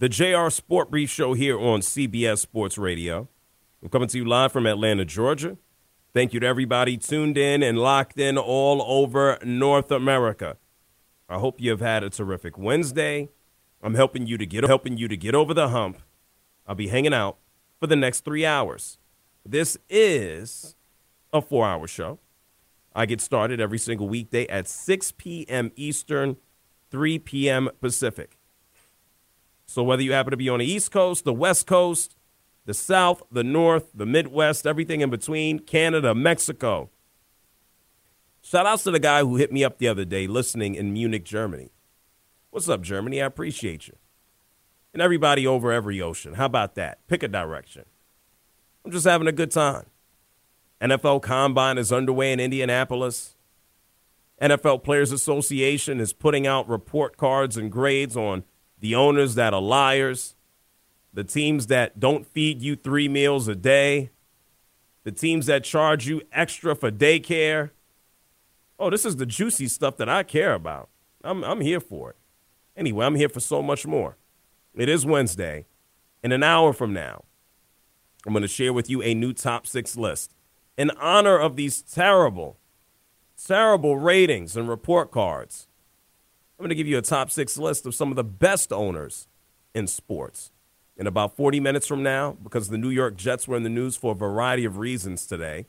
the JR Sport Brief Show here on CBS Sports Radio. I'm coming to you live from Atlanta, Georgia. Thank you to everybody tuned in and locked in all over North America. I hope you have had a terrific Wednesday. I'm helping you to get helping you to get over the hump. I'll be hanging out for the next three hours. This is a four-hour show. I get started every single weekday at 6 p.m. Eastern, 3 p.m. Pacific. So whether you happen to be on the East Coast, the West Coast, the South, the North, the Midwest, everything in between, Canada, Mexico. Shout outs to the guy who hit me up the other day listening in Munich, Germany. What's up, Germany? I appreciate you. And everybody over every ocean. How about that? Pick a direction. I'm just having a good time. NFL Combine is underway in Indianapolis. NFL Players Association is putting out report cards and grades on the owners that are liars, the teams that don't feed you three meals a day, the teams that charge you extra for daycare. Oh, this is the juicy stuff that I care about. I'm, I'm here for it. Anyway, I'm here for so much more. It is Wednesday. In an hour from now, I'm going to share with you a new top six list in honor of these terrible, terrible ratings and report cards. I'm going to give you a top six list of some of the best owners in sports. In about 40 minutes from now, because the New York Jets were in the news for a variety of reasons today,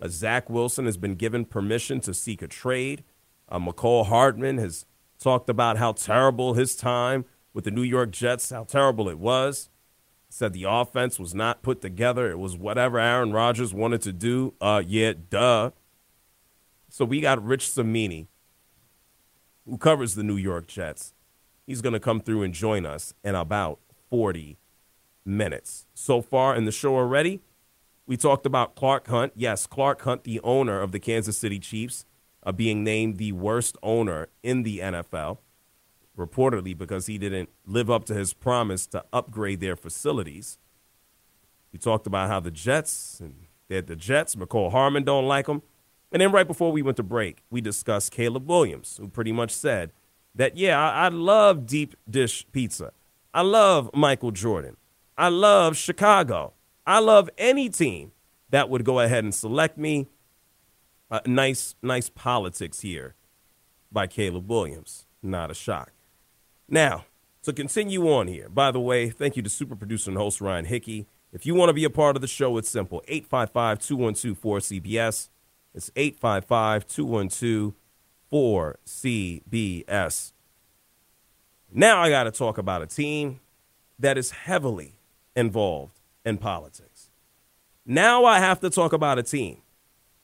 uh, Zach Wilson has been given permission to seek a trade. Uh, Mecole Hardman has talked about how terrible his time with the New York Jets, how terrible it was. Said the offense was not put together. It was whatever Aaron Rodgers wanted to do. Uh, yeah, duh. So we got Rich Cimini, who covers the New York Jets. He's going to come through and join us in about 40 minutes. So far in the show already, we talked about Clark Hunt. Yes, Clark Hunt, the owner of the Kansas City Chiefs, uh, being named the worst owner in the NFL, reportedly because he didn't live up to his promise to upgrade their facilities. We talked about how the Jets and they're the Jets, Mecole Hardman don't like them. And then right before we went to break, we discussed Caleb Williams, who pretty much said that, yeah, I, I love deep dish pizza. I love Michael Jordan. I love Chicago. I love any team that would go ahead and select me. Uh, nice, nice politics here by Caleb Williams. Not a shock. Now, to continue on here, by the way, thank you to super producer and host Ryan Hickey. If you want to be a part of the show, it's simple 855 212 4CBS. It's 855 212 4CBS. Now I got to talk about a team that is heavily involved in politics. Now I have to talk about a team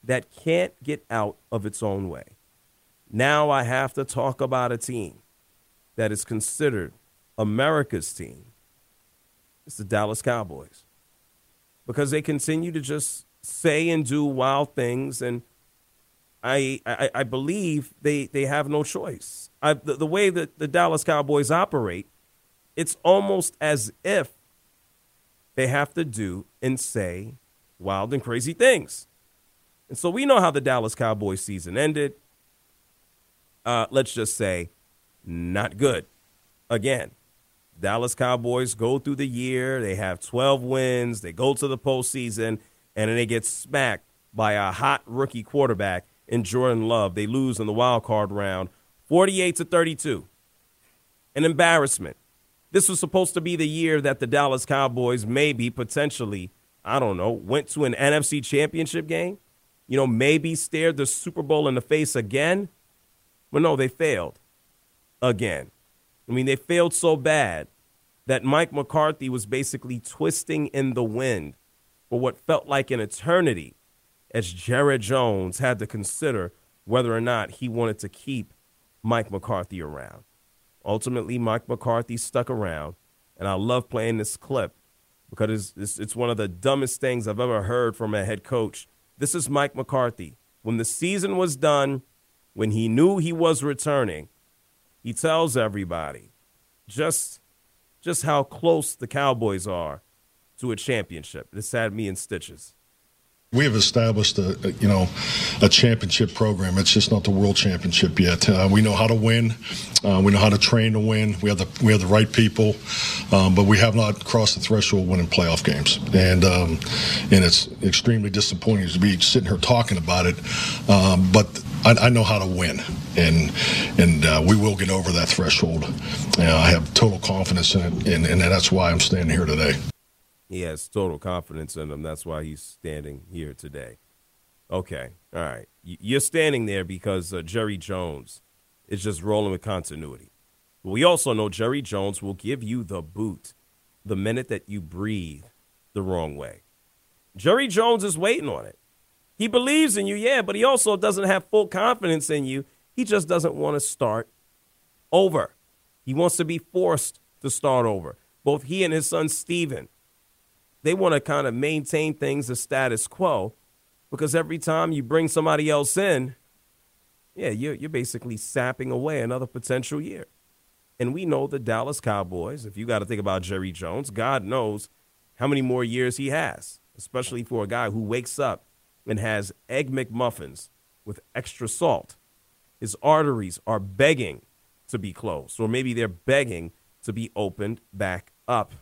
that can't get out of its own way. Now I have to talk about a team that is considered America's team. It's the Dallas Cowboys. Because they continue to just say and do wild things and I, I, I believe they, they have no choice. I, the, the way that the Dallas Cowboys operate, it's almost as if they have to do and say wild and crazy things. And so we know how the Dallas Cowboys season ended. Uh, let's just say, not good. again, Dallas Cowboys go through the year, they have 12 wins, they go to the postseason, and then they get smacked by a hot rookie quarterback in Jordan Love. They lose in the wild card round 48 to 32. An embarrassment. This was supposed to be the year that the Dallas Cowboys maybe potentially, I don't know, went to an NFC championship game. You know, maybe stared the Super Bowl in the face again. But no, they failed again. I mean, they failed so bad that Mike McCarthy was basically twisting in the wind for what felt like an eternity as Jerry Jones had to consider whether or not he wanted to keep Mike McCarthy around. Ultimately, Mike McCarthy stuck around, and I love playing this clip because it's, it's, it's one of the dumbest things I've ever heard from a head coach. This is Mike McCarthy. When the season was done, when he knew he was returning, he tells everybody just just how close the Cowboys are to a championship. This had me in stitches. We have established a, a, you know a championship program. It's just not the world championship yet. Uh, we know how to win. Uh, we know how to train to win. We have the we have the right people, um, but we have not crossed the threshold of winning playoff games. And um, and it's extremely disappointing to be sitting here talking about it. Um, but I, I, know how to win, and and uh, we will get over that threshold. I have total confidence in it, and, and that's why I'm standing here today. He has total confidence in him. That's why he's standing here today. Okay, all right. You're standing there because uh, Jerry Jones is just rolling with continuity. We also know Jerry Jones will give you the boot the minute that you breathe the wrong way. Jerry Jones is waiting on it. He believes in you, yeah, but he also doesn't have full confidence in you. He just doesn't want to start over. He wants to be forced to start over. Both he and his son Steven they want to kind of maintain things the status quo because every time you bring somebody else in, yeah, you're, you're basically sapping away another potential year. And we know the Dallas Cowboys, if you got to think about Jerry Jones, God knows how many more years he has, especially for a guy who wakes up and has Egg McMuffins with extra salt. His arteries are begging to be closed, or maybe they're begging to be opened back up.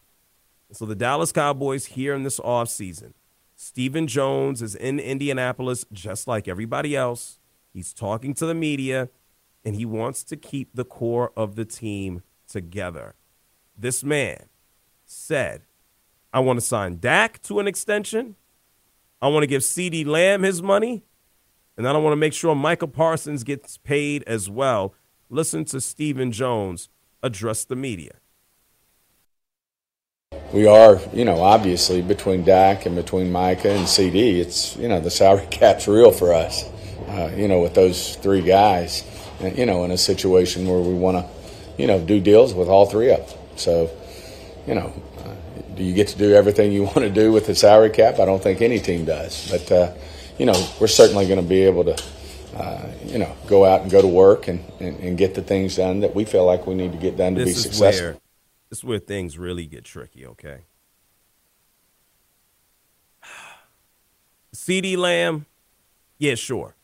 So the Dallas Cowboys here in this offseason, Stephen Jones is in Indianapolis just like everybody else. He's talking to the media, and he wants to keep the core of the team together. This man said, I want to sign Dak to an extension. I want to give CeeDee Lamb his money. And then I want to make sure Micah Parsons gets paid as well. Listen to Stephen Jones address the media we are, you know, obviously between Dak and between Micah and CeeDee, it's, you know, the salary cap's real for us, uh, you know, with those three guys, you know, in a situation where we want to, you know, do deals with all three of them. So, you know, uh, do you get to do everything you want to do with the salary cap? I don't think any team does. But, uh, you know, we're certainly going to be able to, uh, you know, go out and go to work and, and, and, get the things done that we feel like we need to get done to this be successful. Where, this is where things really get tricky, okay? CeeDee Lamb, yeah, sure.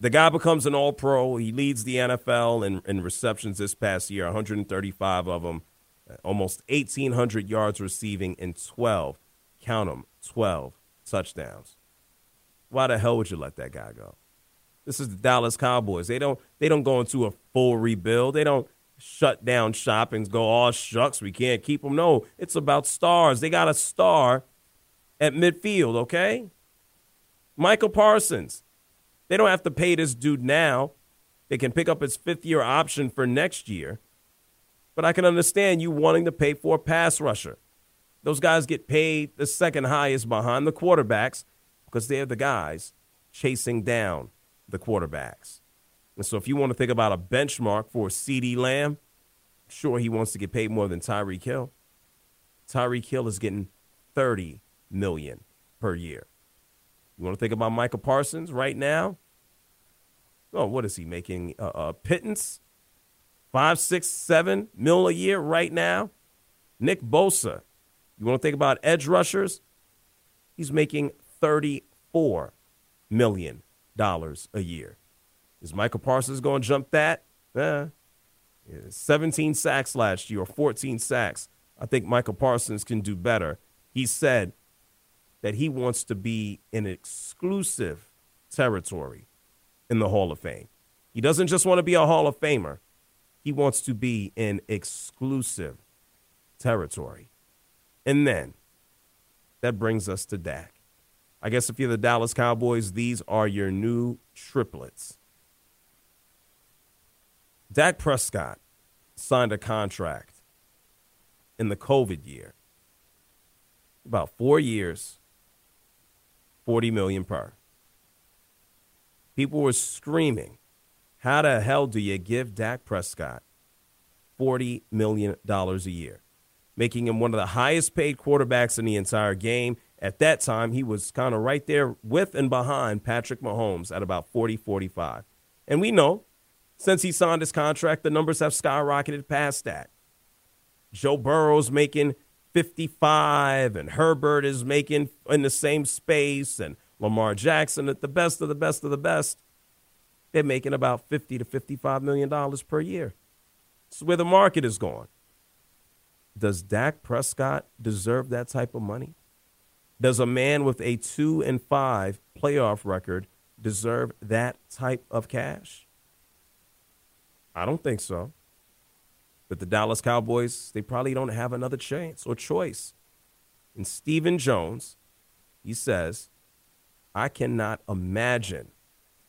The guy becomes an all pro. He leads the NFL in, in receptions this past year, 135 of them, uh, almost 1,800 yards receiving, and 12, count them, 12 touchdowns. Why the hell would you let that guy go? This is the Dallas Cowboys. They don't they don't go into a full rebuild. They don't shut down shop and go, oh, shucks, we can't keep them. No, it's about stars. They got a star at midfield, okay? Micah Parsons. They don't have to pay this dude now. They can pick up his fifth year option for next year. But I can understand you wanting to pay for a pass rusher. Those guys get paid the second highest behind the quarterbacks because they're the guys chasing down the quarterbacks. And so if you want to think about a benchmark for CeeDee Lamb, sure he wants to get paid more than Tyreek Hill. Tyreek Hill is getting 30 million per year. You want to think about Micah Parsons right now? Oh, what is he making? Uh, uh, pittance, five, six, seven mil a year right now. Nick Bosa, you want to think about edge rushers? He's making thirty-four million dollars a year. Is Micah Parsons going to jump that? Eh, 17 sacks last year, 14 sacks. I think Micah Parsons can do better. He said that he wants to be in exclusive territory in the Hall of Fame. He doesn't just want to be a Hall of Famer, he wants to be in exclusive territory. And then that brings us to Dak. I guess if you're the Dallas Cowboys, these are your new triplets. Dak Prescott signed a contract in the COVID year. About four years, 40 million per. People were screaming, how the hell do you give Dak Prescott $40 million a year? Making him one of the highest paid quarterbacks in the entire game. At that time, he was kind of right there with and behind Patrick Mahomes at about 40, 45. And we know since he signed his contract, the numbers have skyrocketed past that. Joe Burrow's making 55, and Herbert is making in the same space, and Lamar Jackson at the best of the best of the best. They're making about 50 to 55 million dollars per year. It's where the market is going. Does Dak Prescott deserve that type of money? Does a man with a 2 and 5 playoff record deserve that type of cash? I don't think so. But the Dallas Cowboys, they probably don't have another chance or choice. And Stephen Jones, he says, I cannot imagine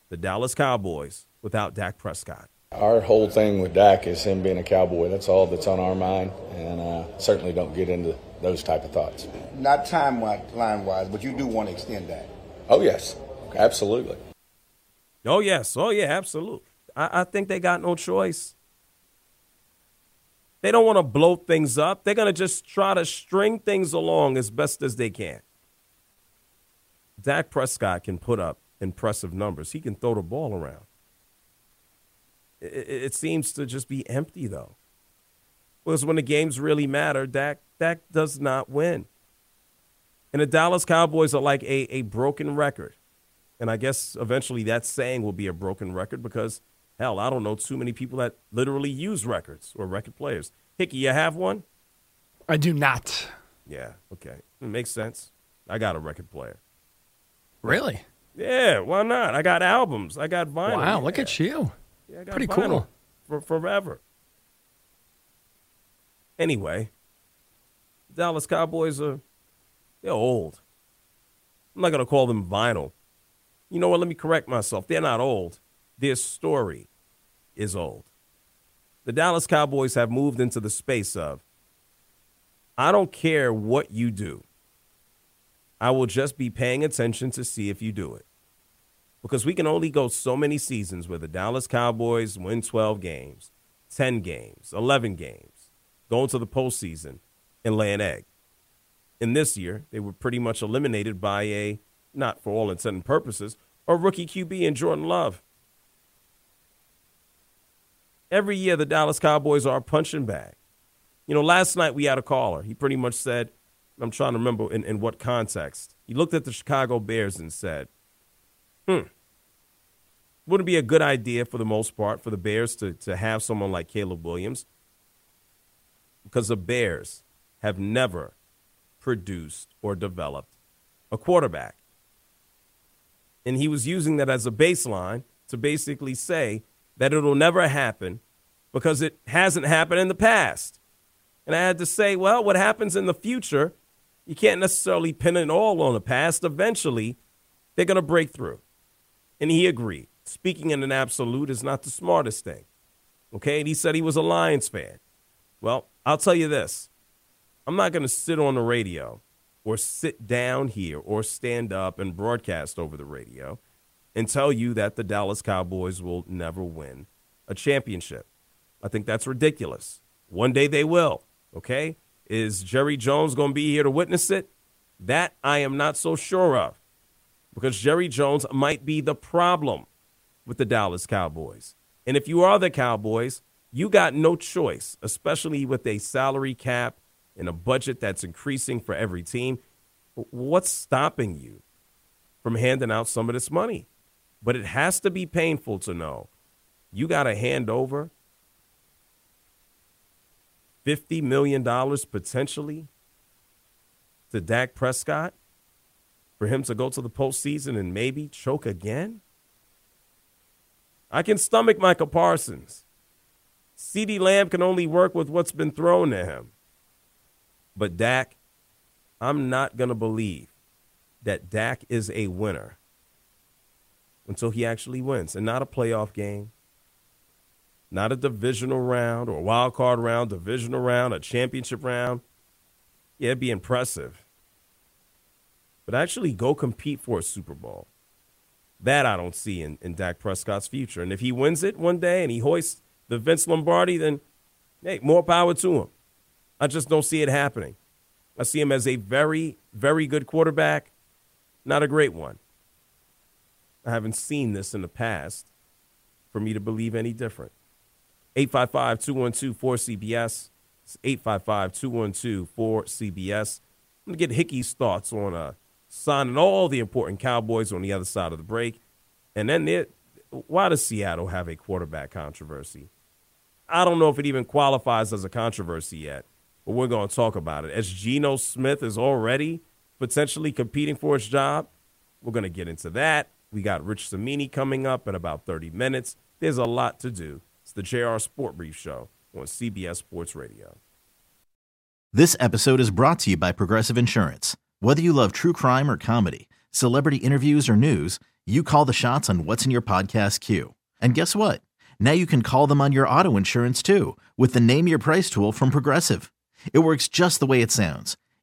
the Dallas Cowboys without Dak Prescott. Our whole thing with Dak is him being a cowboy. That's all that's on our mind, and uh, certainly don't get into those type of thoughts. Not timeline wise, but you do want to extend that. Oh yes, absolutely. Oh yes, oh yeah, absolutely. I, I think they got no choice. They don't want to blow things up. They're going to just try to string things along as best as they can. Dak Prescott can put up impressive numbers. He can throw the ball around. It, it, seems to just be empty, though. Because when the games really matter, Dak, Dak does not win. And the Dallas Cowboys are like a, a broken record. And I guess eventually that saying will be a broken record because – Hell, I don't know too many people that literally use records or record players. Hickey, you have one? I do not. Yeah, okay. It makes sense. I got a record player. Really? Yeah, why not? I got albums. I got vinyl. Wow, yeah. look at you. Yeah, Pretty cool. For forever. Anyway, Dallas Cowboys are they're old. I'm not gonna call them vinyl. You know what? Let me correct myself. They're not old their story is old. The Dallas Cowboys have moved into the space of I don't care what you do. I will just be paying attention to see if you do it. Because we can only go so many seasons where the Dallas Cowboys win 12 games, 10 games, 11 games, go into the postseason and lay an egg. In this year, they were pretty much eliminated by a, not for all intents and purposes, a rookie QB in Jordan Love. Every year, the Dallas Cowboys are a punching bag. You know, last night we had a caller. He pretty much said, I'm trying to remember in, in what context. He looked at the Chicago Bears and said, hmm, wouldn't it be a good idea for the most part for the Bears to, to have someone like Caleb Williams? Because the Bears have never produced or developed a quarterback. And he was using that as a baseline to basically say that it'll never happen because it hasn't happened in the past. And I had to say, well, what happens in the future, you can't necessarily pin it all on the past. Eventually, they're going to break through. And he agreed. Speaking in an absolute is not the smartest thing. Okay? And he said he was a Lions fan. Well, I'll tell you this I'm not going to sit on the radio or sit down here or stand up and broadcast over the radio and tell you that the Dallas Cowboys will never win a championship. I think that's ridiculous. One day they will, okay? Is Jerry Jones going to be here to witness it? That I am not so sure of because Jerry Jones might be the problem with the Dallas Cowboys. And if you are the Cowboys, you got no choice, especially with a salary cap and a budget that's increasing for every team. What's stopping you from handing out some of this money? But it has to be painful to know you got to hand over $50 million potentially to Dak Prescott for him to go to the postseason and maybe choke again? I can stomach Micah Parsons. CeeDee Lamb can only work with what's been thrown to him. But Dak, I'm not going to believe that Dak is a winner until he actually wins and not a playoff game, not a divisional round or wild card round, divisional round, a championship round. Yeah, it'd be impressive. But actually go compete for a Super Bowl. That I don't see in, in Dak Prescott's future. And if he wins it one day and he hoists the Vince Lombardi, then hey, more power to him. I just don't see it happening. I see him as a very, very good quarterback, not a great one. I haven't seen this in the past for me to believe any different. 855 212 4CBS. 855 212 4CBS. I'm going to get Hickey's thoughts on uh, signing all the important Cowboys on the other side of the break. And then it, why does Seattle have a quarterback controversy? I don't know if it even qualifies as a controversy yet, but we're going to talk about it. As Geno Smith is already potentially competing for his job, we're going to get into that. We got Rich Cimini coming up in about 30 minutes. There's a lot to do. It's the JR Sport Brief Show on CBS Sports Radio. This episode is brought to you by Progressive Insurance. Whether you love true crime or comedy, celebrity interviews or news, you call the shots on what's in your podcast queue. And guess what? Now you can call them on your auto insurance too with the Name Your Price tool from Progressive. It works just the way it sounds.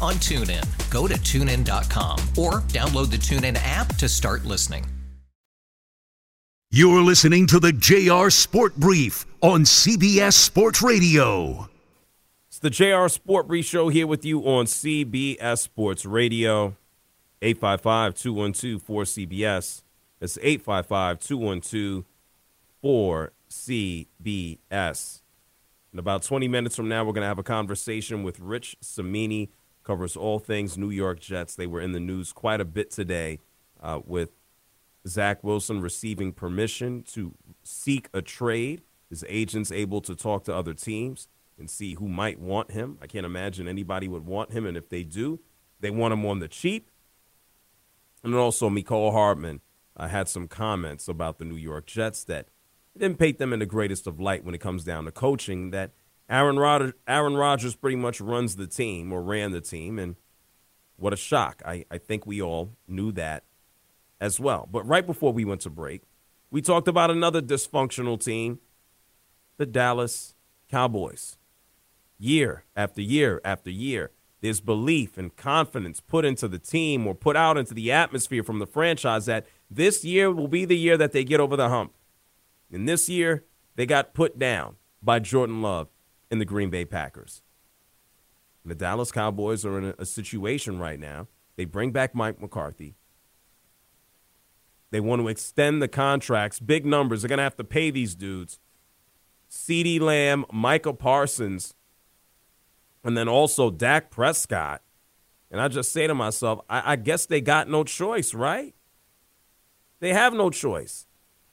on TuneIn. Go to tunein.com or download the TuneIn app to start listening. You're listening to the JR Sport Brief on CBS Sports Radio. It's the JR Sport Brief Show here with you on CBS Sports Radio. 855 212 4CBS. It's 855 212 4CBS. In about 20 minutes from now, we're going to have a conversation with Rich Cimini, covers all things New York Jets. They were in the news quite a bit today uh, with Zach Wilson receiving permission to seek a trade. His agent's able to talk to other teams and see who might want him. I can't imagine anybody would want him, and if they do, they want him on the cheap. And also, Mecole Hardman uh, had some comments about the New York Jets that didn't paint them in the greatest of light when it comes down to coaching. That Aaron Rodgers, Aaron Rodgers pretty much runs the team or ran the team, and what a shock! I, I think we all knew that as well. But right before we went to break, we talked about another dysfunctional team, the Dallas Cowboys. Year after year after year, there's belief and confidence put into the team or put out into the atmosphere from the franchise that this year will be the year that they get over the hump. And this year, they got put down by Jordan Love and the Green Bay Packers. The Dallas Cowboys are in a, a situation right now. They bring back Mike McCarthy. They want to extend the contracts, big numbers. They're going to have to pay these dudes. CeeDee Lamb, Micah Parsons, and then also Dak Prescott. And I just say to myself, I, I guess they got no choice, right? They have no choice.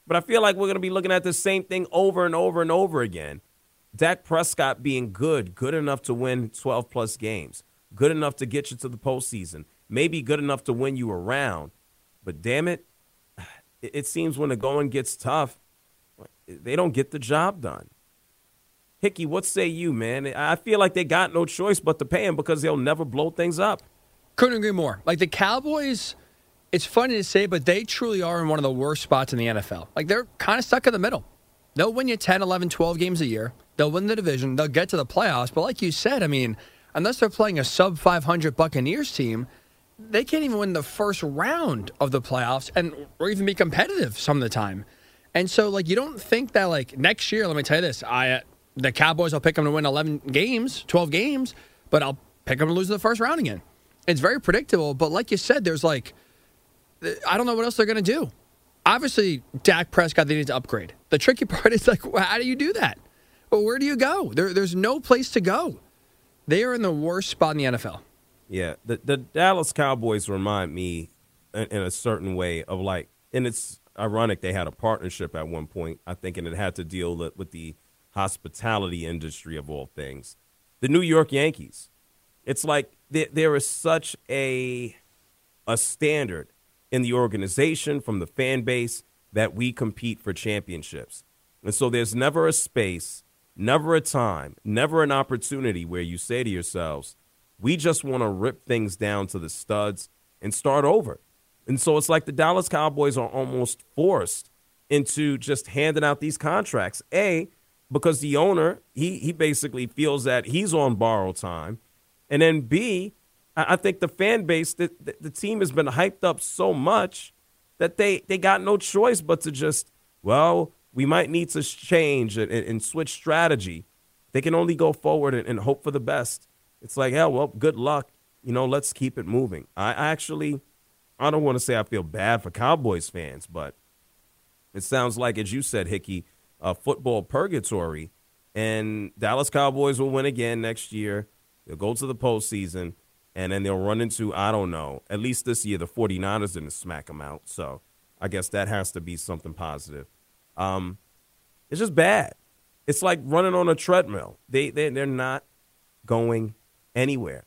But I feel like we're going to be looking at the same thing over and over and over again. Dak Prescott being good, good enough to win 12 plus games, good enough to get you to the postseason, maybe good enough to win you around. But damn it, it seems when the going gets tough, they don't get the job done. Hickey, what say you, man? I feel like they got no choice but to pay him because they'll never blow things up. Couldn't agree more. Like the Cowboys, it's funny to say, but they truly are in one of the worst spots in the NFL. Like they're kind of stuck in the middle. They'll win you 10, 11, 12 games a year. They'll win the division. They'll get to the playoffs. But like you said, I mean, unless they're playing a sub 500 Buccaneers team, they can't even win the first round of the playoffs and or even be competitive some of the time. And so, like, you don't think that like next year. Let me tell you this: I uh, the Cowboys, I'll pick them to win 11 games, 12 games, but I'll pick them to lose in the first round again. It's very predictable. But like you said, there's like, I don't know what else they're to do. Obviously, Dak Prescott, they need to upgrade. The tricky part is like, how do you do that? Well, where do you go? There, there's no place to go. They are in the worst spot in the NFL. Yeah, the the Dallas Cowboys remind me in, in a certain way of like, and it's ironic they had a partnership at one point. I think, and it had to deal with the hospitality industry of all things. The New York Yankees. It's like there, there is such a a standard in the organization from the fan base that we compete for championships. And so there's never a space, never a time, never an opportunity where you say to yourselves, we just want to rip things down to the studs and start over. And so it's like the Dallas Cowboys are almost forced into just handing out these contracts. A, because the owner, he he basically feels that he's on borrowed time. And then B, I think the fan base, the, the, the team has been hyped up so much that they, they got no choice but to just, well, we might need to change and, and switch strategy. They can only go forward and, and hope for the best it's like, hell, well, good luck. You know, let's keep it moving. I actually, I don't want to say I feel bad for Cowboys fans, but it sounds like, as you said, Hickey, a football purgatory. And Dallas Cowboys will win again next year. They'll go to the postseason, and then they'll run into, I don't know, at least this year, the 49ers didn't smack them out. So I guess that has to be something positive. Um, it's just bad. It's like running on a treadmill. They, they, they're not going anywhere.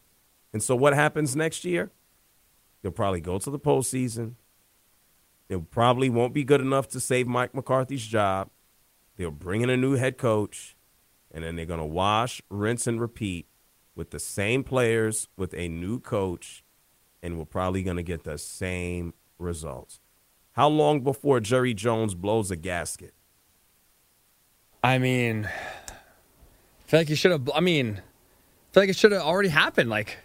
And so what happens next year? They'll probably go to the postseason. They probably won't be good enough to save Mike McCarthy's job. They'll bring in a new head coach, and then they're going to wash, rinse, and repeat with the same players, with a new coach, and we're probably going to get the same results. How long before Jerry Jones blows a gasket? I mean, I feel like you should have. I mean, feel like it should have already happened. Like,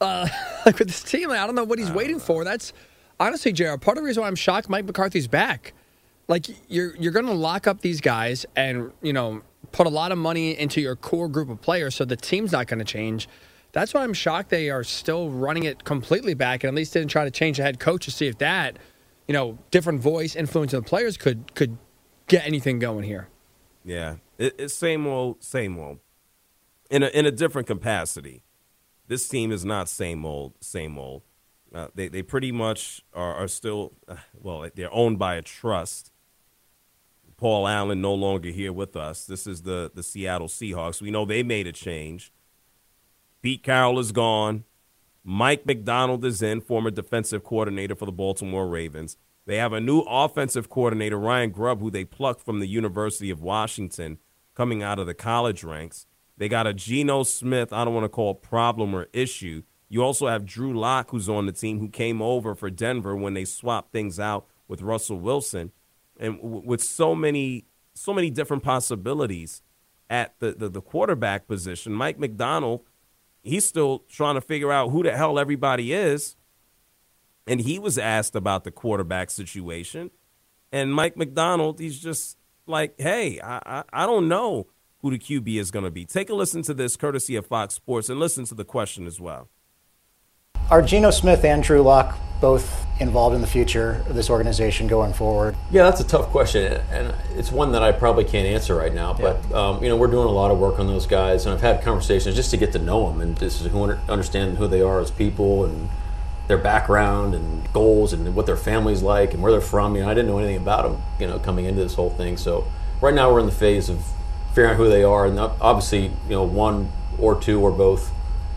uh, like with this team, like, I don't know what he's waiting for. That's honestly, Jared. Part of the reason why I'm shocked Mike McCarthy's back. Like, you're you're going to lock up these guys and you know put a lot of money into your core group of players, so the team's not going to change. That's why I'm shocked they are still running it completely back, and at least didn't try to change the head coach to see if that, you know, different voice, influence of the players could could get anything going here. Yeah, it, it's same old, same old in a, in a different capacity. This team is not same old, same old. Uh, they they pretty much are, are still uh, well. They're owned by a trust. Paul Allen no longer here with us. This is the the Seattle Seahawks. We know they made a change. Pete Carroll is gone. Mike Macdonald is in, former defensive coordinator for the Baltimore Ravens. They have a new offensive coordinator, Ryan Grubb, who they plucked from the University of Washington, coming out of the college ranks. They got a Geno Smith, I don't want to call it problem or issue. You also have Drew Lock, who's on the team, who came over for Denver when they swapped things out with Russell Wilson. And with so many, so many different possibilities at the, the, the quarterback position, Mike Macdonald, he's still trying to figure out who the hell everybody is. And he was asked about the quarterback situation. And Mike Macdonald, he's just like, hey, I, I, I don't know who the QB is going to be. Take a listen to this, courtesy of Fox Sports, and listen to the question as well. Are Geno Smith and Drew Lock both involved in the future of this organization going forward? Yeah, that's a tough question, and it's one that I probably can't answer right now. But yeah. um, you know, we're doing a lot of work on those guys, and I've had conversations just to get to know them and just who understand who they are as people and their background and goals and what their family's like and where they're from. You know, I didn't know anything about them, you know, coming into this whole thing. So right now we're in the phase of figuring out who they are, and obviously, you know, one or two or both,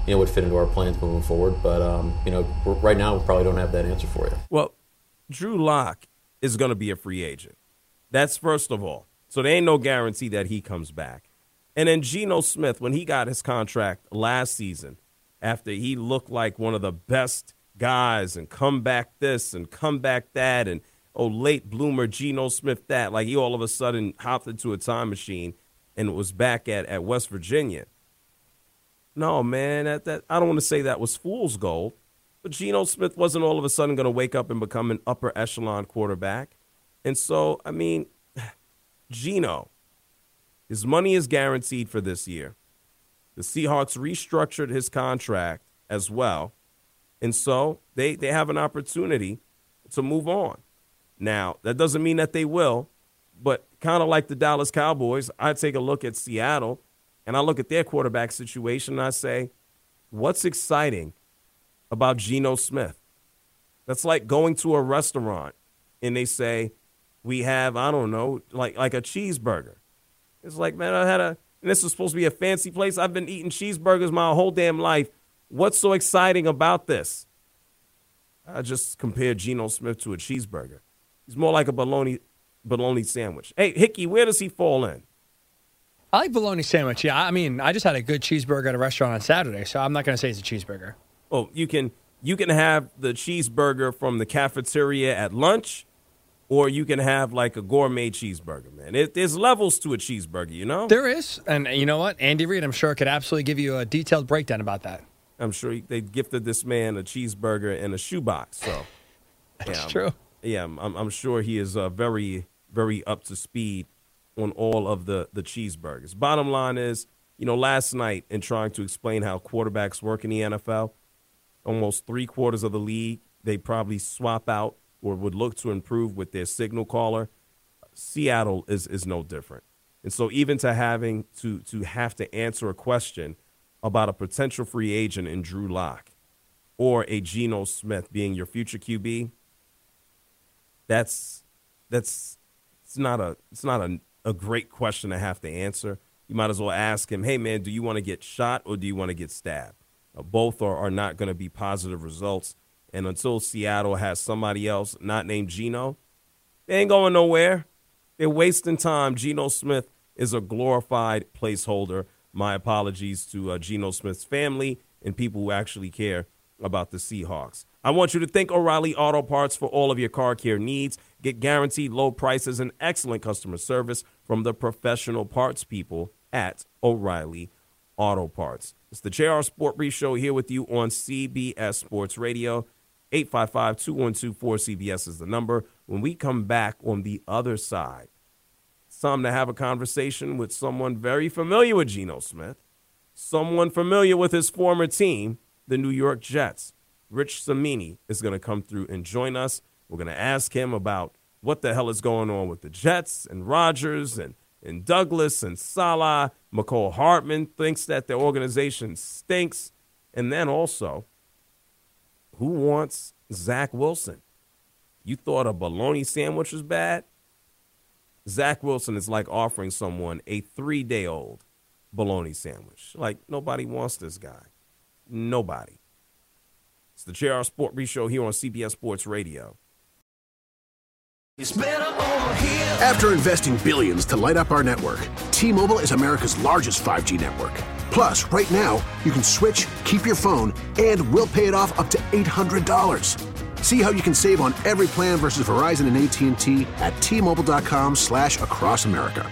you know, would fit into our plans moving forward. But um, you know, right now we probably don't have that answer for you. Well, Drew Lock is going to be a free agent. That's first of all. So there ain't no guarantee that he comes back. And then Geno Smith, when he got his contract last season, after he looked like one of the best guys and come back this and come back that and oh late bloomer Geno Smith that like he all of a sudden hopped into a time machine and was back at, at West Virginia. No, man, that, that I don't want to say that was fool's gold, but Geno Smith wasn't all of a sudden going to wake up and become an upper echelon quarterback. And so, I mean, Geno, his money is guaranteed for this year. The Seahawks restructured his contract as well. And so they, they have an opportunity to move on. Now, that doesn't mean that they will, but kind of like the Dallas Cowboys, I take a look at Seattle and I look at their quarterback situation and I say, what's exciting about Geno Smith? That's like going to a restaurant and they say, we have, I don't know, like like a cheeseburger. It's like, man, I had a and this is supposed to be a fancy place. I've been eating cheeseburgers my whole damn life. What's so exciting about this? I just compared Geno Smith to a cheeseburger. He's more like a bologna bologna sandwich. Hey, Hickey, where does he fall in? I like bologna sandwich. Yeah, I mean, I just had a good cheeseburger at a restaurant on Saturday, so I'm not going to say it's a cheeseburger. Oh, you can you can have the cheeseburger from the cafeteria at lunch, or you can have like a gourmet cheeseburger. Man, it, there's levels to a cheeseburger, you know. There is, and you know what, Andy Reid, I'm sure could absolutely give you a detailed breakdown about that. I'm sure they gifted this man a cheeseburger and a shoebox. So That's yeah, I'm- true. Yeah, I'm, I'm I'm sure he is uh, very very up to speed on all of the the cheeseburgers. Bottom line is, you know, last night in trying to explain how quarterbacks work in the NFL, almost three quarters of the league they probably swap out or would look to improve with their signal caller. Seattle is is no different. And so even to having to to have to answer a question about a potential free agent in Drew Lock or a Geno Smith being your future QB, that's that's it's not a it's not a, a great question to have to answer. You might as well ask him, "Hey man, do you want to get shot or do you want to get stabbed?" Uh, both are, are not going to be positive results. And until Seattle has somebody else not named Geno, they ain't going nowhere. They're wasting time. Geno Smith is a glorified placeholder. My apologies to uh, Geno Smith's family and people who actually care about the Seahawks. I want you to thank O'Reilly Auto Parts for all of your car care needs. Get guaranteed low prices and excellent customer service from the professional parts people at O'Reilly Auto Parts. It's the JR Sport Brief Show here with you on CBS Sports Radio. 855 212 4CBS is the number. When we come back on the other side, time to have a conversation with someone very familiar with Geno Smith, someone familiar with his former team, the New York Jets. Rich Cimini is going to come through and join us. We're going to ask him about what the hell is going on with the Jets and Rodgers and, and Douglas and Salah. Mecole Hardman thinks that the organization stinks. And then also, who wants Zach Wilson? You thought a bologna sandwich was bad? Zach Wilson is like offering someone a three day old bologna sandwich. Like, nobody wants this guy. Nobody. It's the JR Sport Brief Show here on CBS Sports Radio. After investing billions to light up our network, T-Mobile is America's largest 5G network. Plus, right now, you can switch, keep your phone, and we'll pay it off up to $800. See how you can save on every plan versus Verizon and AT&T at T-Mobile.com slash across America.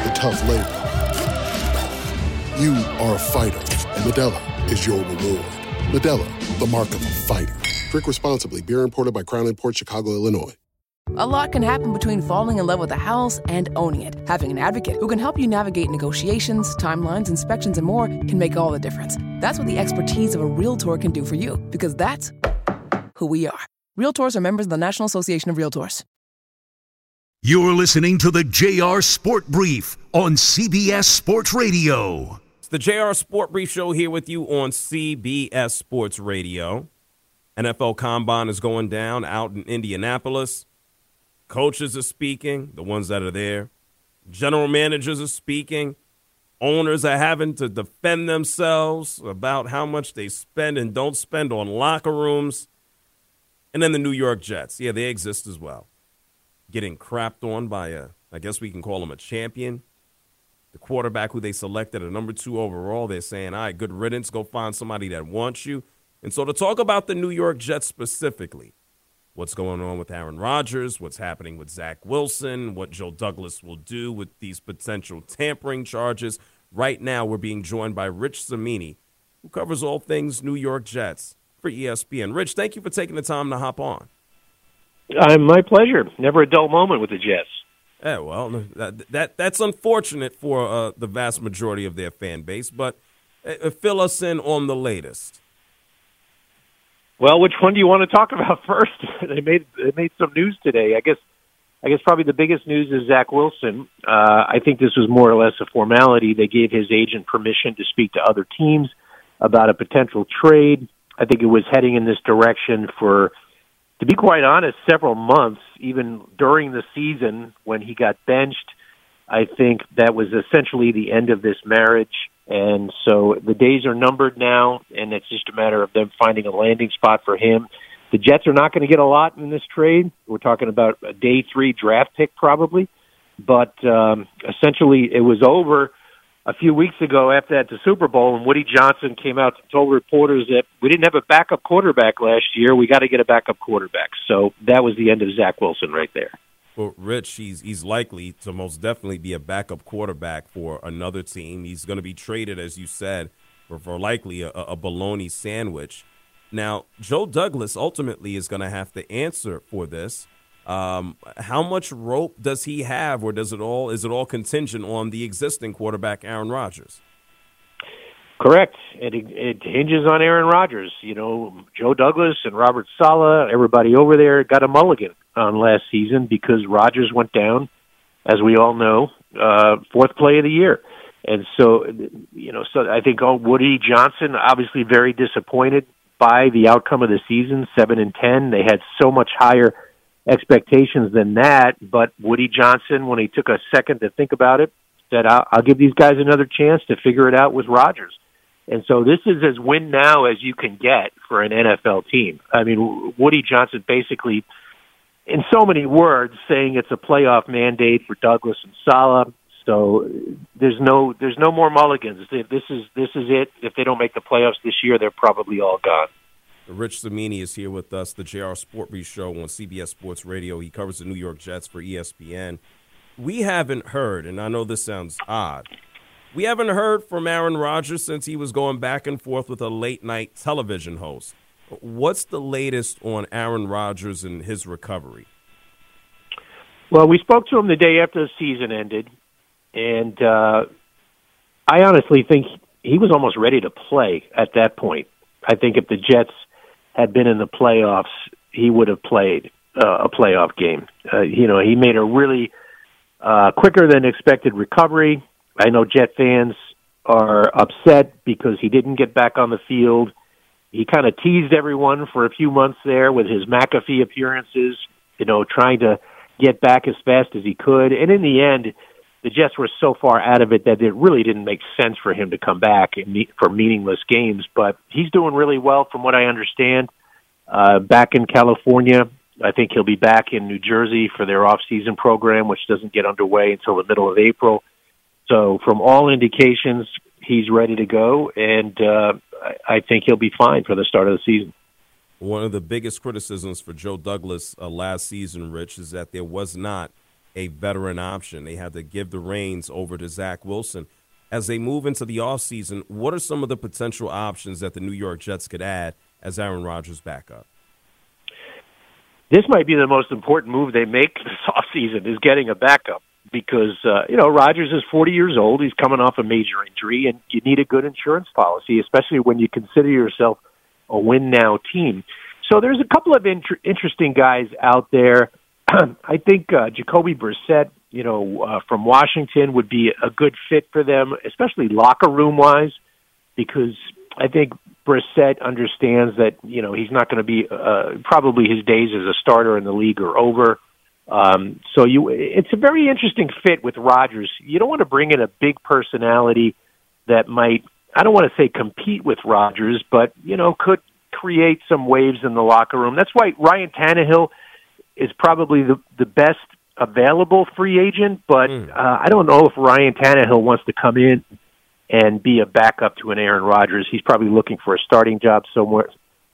tough labor. You are a fighter, and Modelo is your reward. Modelo, the mark of a fighter. Drink responsibly. Beer imported by Crown Port Chicago, Illinois. A lot can happen between falling in love with a house and owning it. Having an advocate who can help you navigate negotiations, timelines, inspections, and more can make all the difference. That's what the expertise of a Realtor can do for you, because that's who we are. Realtors are members of the National Association of Realtors. You're listening to the JR Sport Brief on CBS Sports Radio. It's the JR Sport Brief Show here with you on CBS Sports Radio. NFL Combine is going down out in Indianapolis. Coaches are speaking, the ones that are there. General managers are speaking. Owners are having to defend themselves about how much they spend and don't spend on locker rooms. And then the New York Jets. Yeah, they exist as well. Getting crapped on by a, I guess we can call him a champion. The quarterback who they selected at number two overall, they're saying, all right, good riddance, go find somebody that wants you. And so to talk about the New York Jets specifically, what's going on with Aaron Rodgers, what's happening with Zach Wilson, what Joe Douglas will do with these potential tampering charges. Right now, we're being joined by Rich Cimini, who covers all things New York Jets for ESPN. Rich, thank you for taking the time to hop on. Uh, my pleasure. Never a dull moment with the Jets. Yeah, well, that, that that's unfortunate for uh, the vast majority of their fan base, but uh, fill us in on the latest. Well, which one do you want to talk about first? they made they made some news today. I guess I guess probably the biggest news is Zach Wilson. Uh, I think this was more or less a formality. They gave his agent permission to speak to other teams about a potential trade. I think it was heading in this direction for, to be quite honest, several months, even during the season when he got benched. I think that was essentially the end of this marriage. And so the days are numbered now, and it's just a matter of them finding a landing spot for him. The Jets are not going to get a lot in this trade. We're talking about a day three draft pick probably, but um, essentially it was over a few weeks ago after that the Super Bowl, and Woody Johnson came out and told reporters that we didn't have a backup quarterback last year. We got to get a backup quarterback. So that was the end of Zach Wilson right there. Well, Rich, he's he's likely to most definitely be a backup quarterback for another team. He's going to be traded, as you said, for, for likely a, a bologna sandwich. Now, Joe Douglas ultimately is going to have to answer for this. Um, how much rope does he have, or does it all is it all contingent on the existing quarterback, Aaron Rodgers? Correct. It, it hinges on Aaron Rodgers. You know, Joe Douglas and Robert Saleh, everybody over there got a mulligan on last season because Rodgers went down, as we all know, uh, fourth play of the year. And so, you know, so I think oh, Woody Johnson obviously very disappointed by the outcome of the season, seven and ten. They had so much higher expectations than that. But Woody Johnson, when he took a second to think about it, said, "I'll, I'll give these guys another chance to figure it out with Rodgers." And so this is as win now as you can get for an NFL team. I mean, Woody Johnson basically, in so many words, saying it's a playoff mandate for Douglas and Saleh. So there's no there's no more mulligans. This is this is it. If they don't make the playoffs this year, they're probably all gone. Rich Cimini is here with us, the JR Sport Brief Show on CBS Sports Radio. He covers the New York Jets for ESPN. We haven't heard, and I know this sounds odd, we haven't heard from Aaron Rodgers since he was going back and forth with a late night television host. What's the latest on Aaron Rodgers and his recovery? Well, we spoke to him the day after the season ended, and uh, I honestly think he was almost ready to play at that point. I think if the Jets had been in the playoffs, he would have played uh, a playoff game. Uh, you know, he made a really uh, quicker than expected recovery. I know Jet fans are upset because he didn't get back on the field. He kind of teased everyone for a few months there with his McAfee appearances, you know, trying to get back as fast as he could. And in the end, the Jets were so far out of it that it really didn't make sense for him to come back for meaningless games. But he's doing really well, from what I understand. Uh, back in California, I think he'll be back in New Jersey for their off-season program, which doesn't get underway until the middle of April. So, from all indications, he's ready to go, and uh, I think he'll be fine for the start of the season. One of the biggest criticisms for Joe Douglas uh, last season, Rich, is that there was not a veteran option. They had to give the reins over to Zach Wilson. As they move into the offseason, what are some of the potential options that the New York Jets could add as Aaron Rodgers backup? This might be the most important move they make this offseason is getting a backup because uh, you know Rodgers is 40 years old. He's coming off a major injury, and you need a good insurance policy, especially when you consider yourself a win now team. So there's a couple of inter- interesting guys out there. I think uh, Jacoby Brissett you know, uh, from Washington would be a good fit for them, especially locker room wise, because I think Brissett understands that you know he's not going to be uh, probably his days as a starter in the league are over. Um, so you, it's a very interesting fit with Rodgers. You don't want to bring in a big personality that might, I don't want to say compete with Rodgers, but you know could create some waves in the locker room. That's why Ryan Tannehill is probably the the best available free agent, but uh, I don't know if Ryan Tannehill wants to come in and be a backup to an Aaron Rodgers. He's probably looking for a starting job somewhere.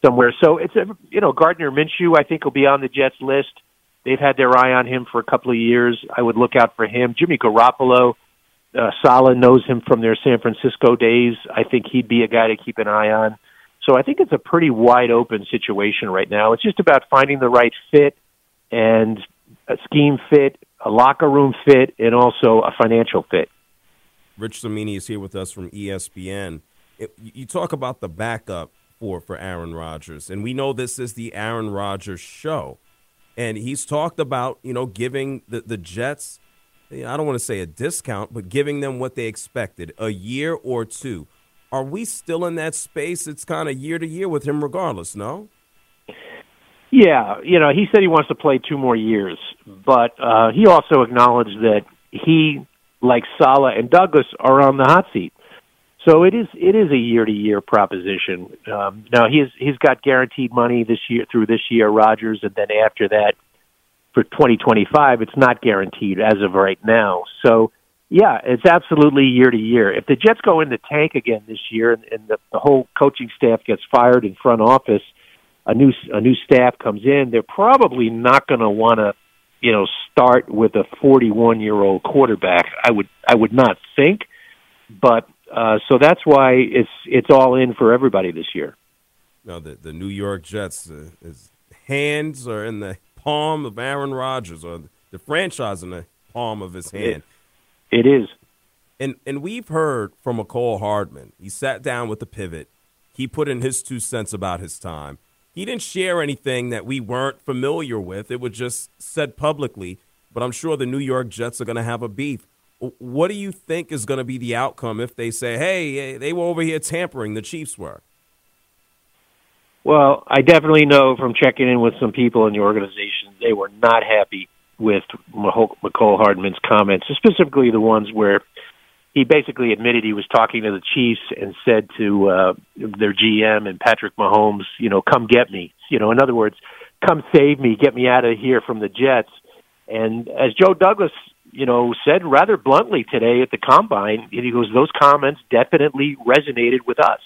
Somewhere. So it's a you know Gardner Minshew. I think will be on the Jets list. They've had their eye on him for a couple of years. I would look out for him. Jimmy Garoppolo. Uh, Saleh knows him from their San Francisco days. I think he'd be a guy to keep an eye on. So I think it's a pretty wide open situation right now. It's just about finding the right fit and a scheme fit, a locker room fit, and also a financial fit. Rich Cimini is here with us from ESPN. It, you talk about the backup for for Aaron Rodgers, and we know this is the Aaron Rodgers show, and he's talked about you know giving the the Jets, I don't want to say a discount, but giving them what they expected, a year or two. Are we still in that space? It's kind of year to year with him, regardless. No. Yeah, you know, he said he wants to play two more years, but uh, he also acknowledged that he, like Saleh and Douglas, are on the hot seat. So it is it is a year to year proposition. Um, now he's he's got guaranteed money this year through this year, Rodgers, and then after that, for 2025, it's not guaranteed as of right now. So yeah, it's absolutely year to year. If the Jets go in the tank again this year, and, and the, the whole coaching staff gets fired in front office, a new a new staff comes in, they're probably not going to want to, you know, start with a 41 year old quarterback. I would I would not think, but uh, so that's why it's it's all in for everybody this year. No, the the New York Jets, uh, his hands are in the palm of Aaron Rodgers, or the franchise in the palm of his hand. It, it is. And and we've heard from Mecole Hardman. He sat down with the pivot. He put in his two cents about his time. He didn't share anything that we weren't familiar with. It was just said publicly. But I'm sure the New York Jets are going to have a beef. What do you think is going to be the outcome if they say, "Hey, eh, they were over here tampering"? The Chiefs were. Well, I definitely know from checking in with some people in the organization, they were not happy with Mecole Hardman's comments, specifically the ones where he basically admitted he was talking to the Chiefs and said to uh, their GM and Patrick Mahomes, you know, come get me. You know, in other words, come save me, get me out of here from the Jets. And as Joe Douglas, you know, said rather bluntly today at the combine, he goes, those comments definitely resonated with us.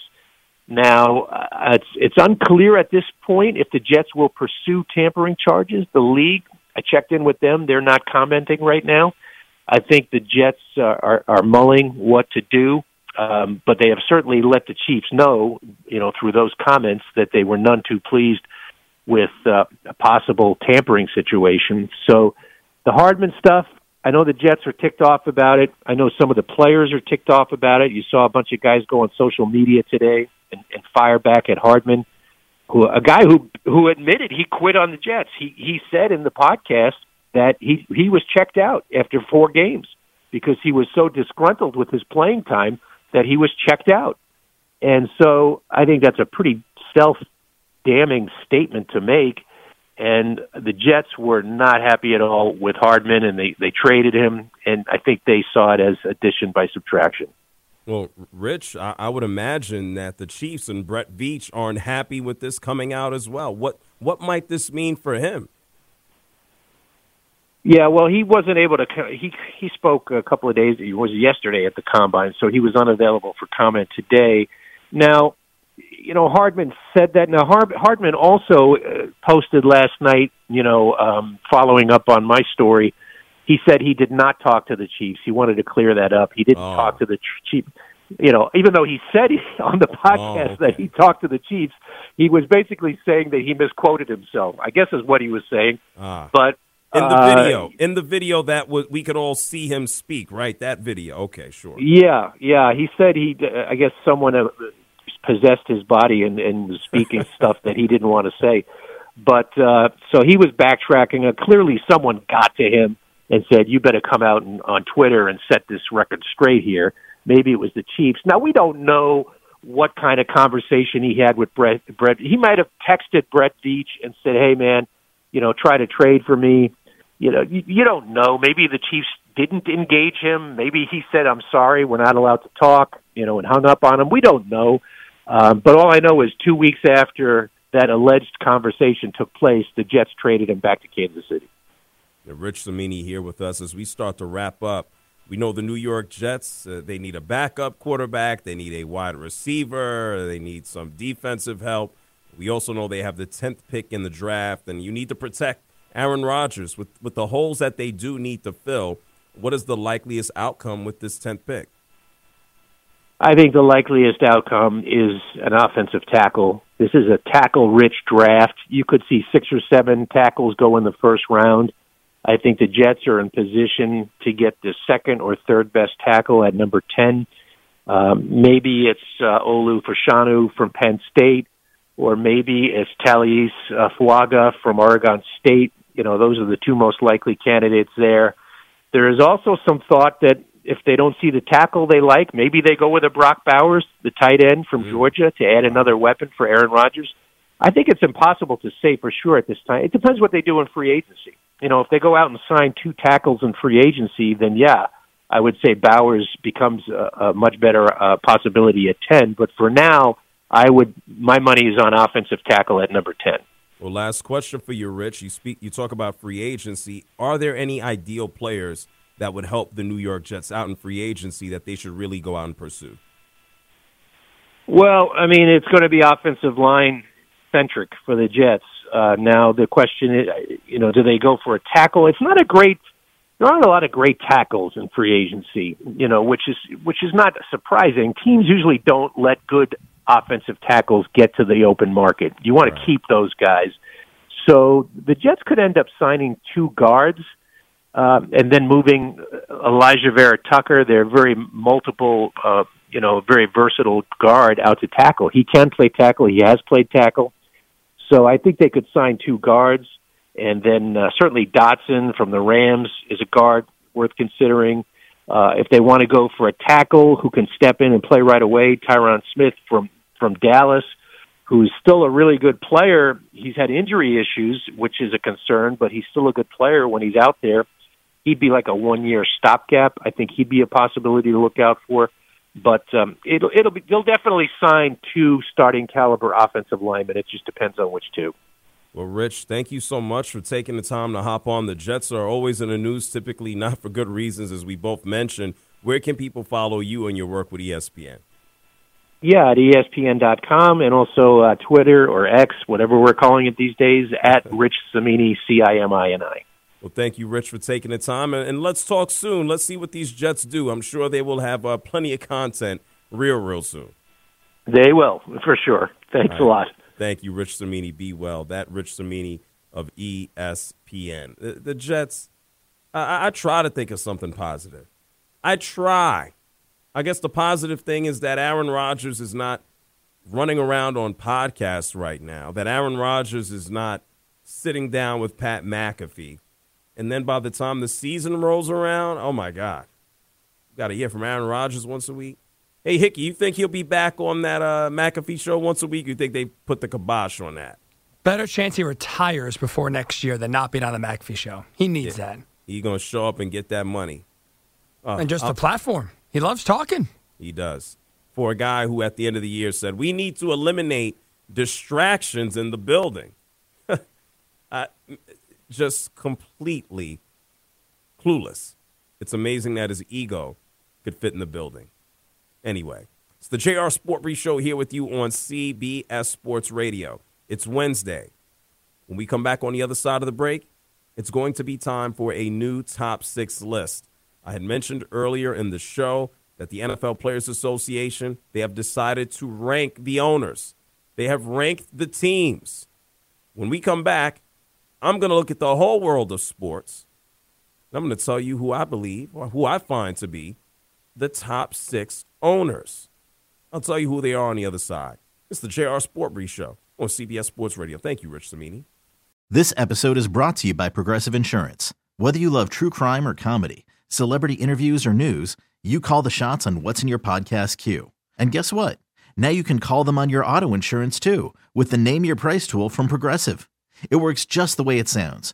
Now, uh, it's it's unclear at this point if the Jets will pursue tampering charges. The league, I checked in with them; they're not commenting right now. I think the Jets uh, are, are mulling what to do, um, but they have certainly let the Chiefs know, you know, through those comments that they were none too pleased with uh, a possible tampering situation. So, the Hardman stuff, I know the Jets are ticked off about it. I know some of the players are ticked off about it. You saw a bunch of guys go on social media today and, and fire back at Hardman, who a guy who who admitted he quit on the Jets. He he said in the podcast that he he was checked out after four games because he was so disgruntled with his playing time that he was checked out. And so I think that's a pretty self damning statement to make. And the Jets were not happy at all with Hardman, and they, they traded him. And I think they saw it as addition by subtraction. Well, Rich, I, I would imagine that the Chiefs and Brett Veach aren't happy with this coming out as well. What what might this mean for him? Yeah, well, he wasn't able to. He he spoke a couple of days. It was yesterday at the combine, so he was unavailable for comment today. Now, you know, Hardman said that. Now, Hard, Hardman also uh, posted last night. You know, um, following up on my story, he said he did not talk to the Chiefs. He wanted to clear that up. He didn't Oh. talk to the Chiefs. You know, even though he said on the podcast Oh, that he talked to the Chiefs, he was basically saying that he misquoted himself. I guess is what he was saying. Ah. But In the uh, video, in the video that w- we could all see him speak, right? That video. Okay, sure. Yeah, yeah. He said he. I guess someone uh, possessed his body and, and was speaking stuff that he didn't want to say. But uh, so he was backtracking. Uh, clearly, someone got to him and said, "You better come out and, on Twitter and set this record straight here." Maybe it was the Chiefs. Now we don't know what kind of conversation he had with Brett. Brett. He might have texted Brett Veach and said, "Hey, man, you know, try to trade for me." You know, you, you don't know. Maybe the Chiefs didn't engage him. Maybe he said, "I'm sorry, we're not allowed to talk," you know, and hung up on him. We don't know. Um, but all I know is two weeks after that alleged conversation took place, the Jets traded him back to Kansas City. Rich Cimini here with us as we start to wrap up. We know the New York Jets, uh, they need a backup quarterback, they need a wide receiver, they need some defensive help. We also know they have the 10th pick in the draft, and you need to protect Aaron Rodgers with, with the holes that they do need to fill. What is the likeliest outcome with this 10th pick? I think the likeliest outcome is an offensive tackle. This is a tackle rich draft. You could see six or seven tackles go in the first round. I think the Jets are in position to get the second or third best tackle at number 10. Um, maybe it's uh, Olu Fashanu from Penn State, or maybe it's Taliese uh, Fuaga from Oregon State. You know, those are the two most likely candidates there. There is also some thought that if they don't see the tackle they like, maybe they go with a Brock Bowers, the tight end from mm. Georgia, to add another weapon for Aaron Rodgers. I think it's impossible to say for sure at this time. It depends what they do in free agency. You know, if they go out and sign two tackles in free agency, then yeah, I would say Bowers becomes a, a much better uh, possibility at 10. But for now, I would my money is on offensive tackle at number 10. Well, last question for you, Rich. You speak. You talk about free agency. Are there any ideal players that would help the New York Jets out in free agency that they should really go out and pursue? Well, I mean, it's going to be offensive line centric for the Jets. Uh, now the question is, you know, do they go for a tackle? It's not a great. There aren't a lot of great tackles in free agency, you know, which is which is not surprising. Teams usually don't let good offensive tackles get to the open market. You want right. to keep those guys. So the Jets could end up signing two guards uh, and then moving Alijah Vera-Tucker, their very multiple, uh, you know, very versatile guard out to tackle. He can play tackle. He has played tackle. So I think they could sign two guards. And then uh, certainly Dotson from the Rams is a guard worth considering. Uh, if they want to go for a tackle who can step in and play right away, Tyron Smith from from Dallas, who's still a really good player. He's had injury issues, which is a concern, but he's still a good player when he's out there he'd be like a one year stopgap. I think he'd be a possibility to look out for. But um, it'll it'll be they'll definitely sign two starting caliber offensive linemen. It just depends on which two. Well, Rich, thank you so much for taking the time to hop on. The Jets are always in the news, typically not for good reasons, as we both mentioned. Where can people follow you and your work with ESPN? Yeah, at ESPN.com and also uh, Twitter or X, whatever we're calling it these days, at Rich Cimini, C I M I N I. Well, thank you, Rich, for taking the time. And, and, let's talk soon. Let's see what these Jets do. I'm sure they will have uh, plenty of content real, real soon. They will, for sure. Thanks right. a lot. Thank you, Rich Cimini. Be well. That Rich Cimini of ESPN. The, the Jets, I, I try to think of something positive. I try. I guess the positive thing is that Aaron Rodgers is not running around on podcasts right now, that Aaron Rodgers is not sitting down with Pat McAfee and then by the time the season rolls around, oh my God, got to hear from Aaron Rodgers once a week. Hey Hickey, you think he'll be back on that uh, McAfee show once a week? You think they put the kibosh on that? Better chance he retires before next year than not being on the McAfee show. He needs yeah. that. He's gonna show up and get that money. Uh, and just I'll, the platform. He loves talking. He does. For a guy who at the end of the year said, We need to eliminate distractions in the building. uh, just completely clueless. It's amazing that his ego could fit in the building. Anyway, it's the JR Sport Brief Show here with you on CBS Sports Radio. It's Wednesday. When we come back on the other side of the break, it's going to be time for a new top six list. I had mentioned earlier in the show that the NFL Players Association, they have decided to rank the owners. They have ranked the teams. When we come back, I'm going to look at the whole world of sports. I'm going to tell you who I believe or who I find to be the top six owners. I'll tell you who they are on the other side. It's the JR Sport Brief Show on CBS Sports Radio. Thank you, Rich Cimini. This episode is brought to you by Progressive Insurance. Whether you love true crime or comedy, celebrity interviews or news, you call the shots on what's in your podcast queue. And guess what? Now you can call them on your auto insurance too with the Name Your Price tool from Progressive. It works just the way it sounds.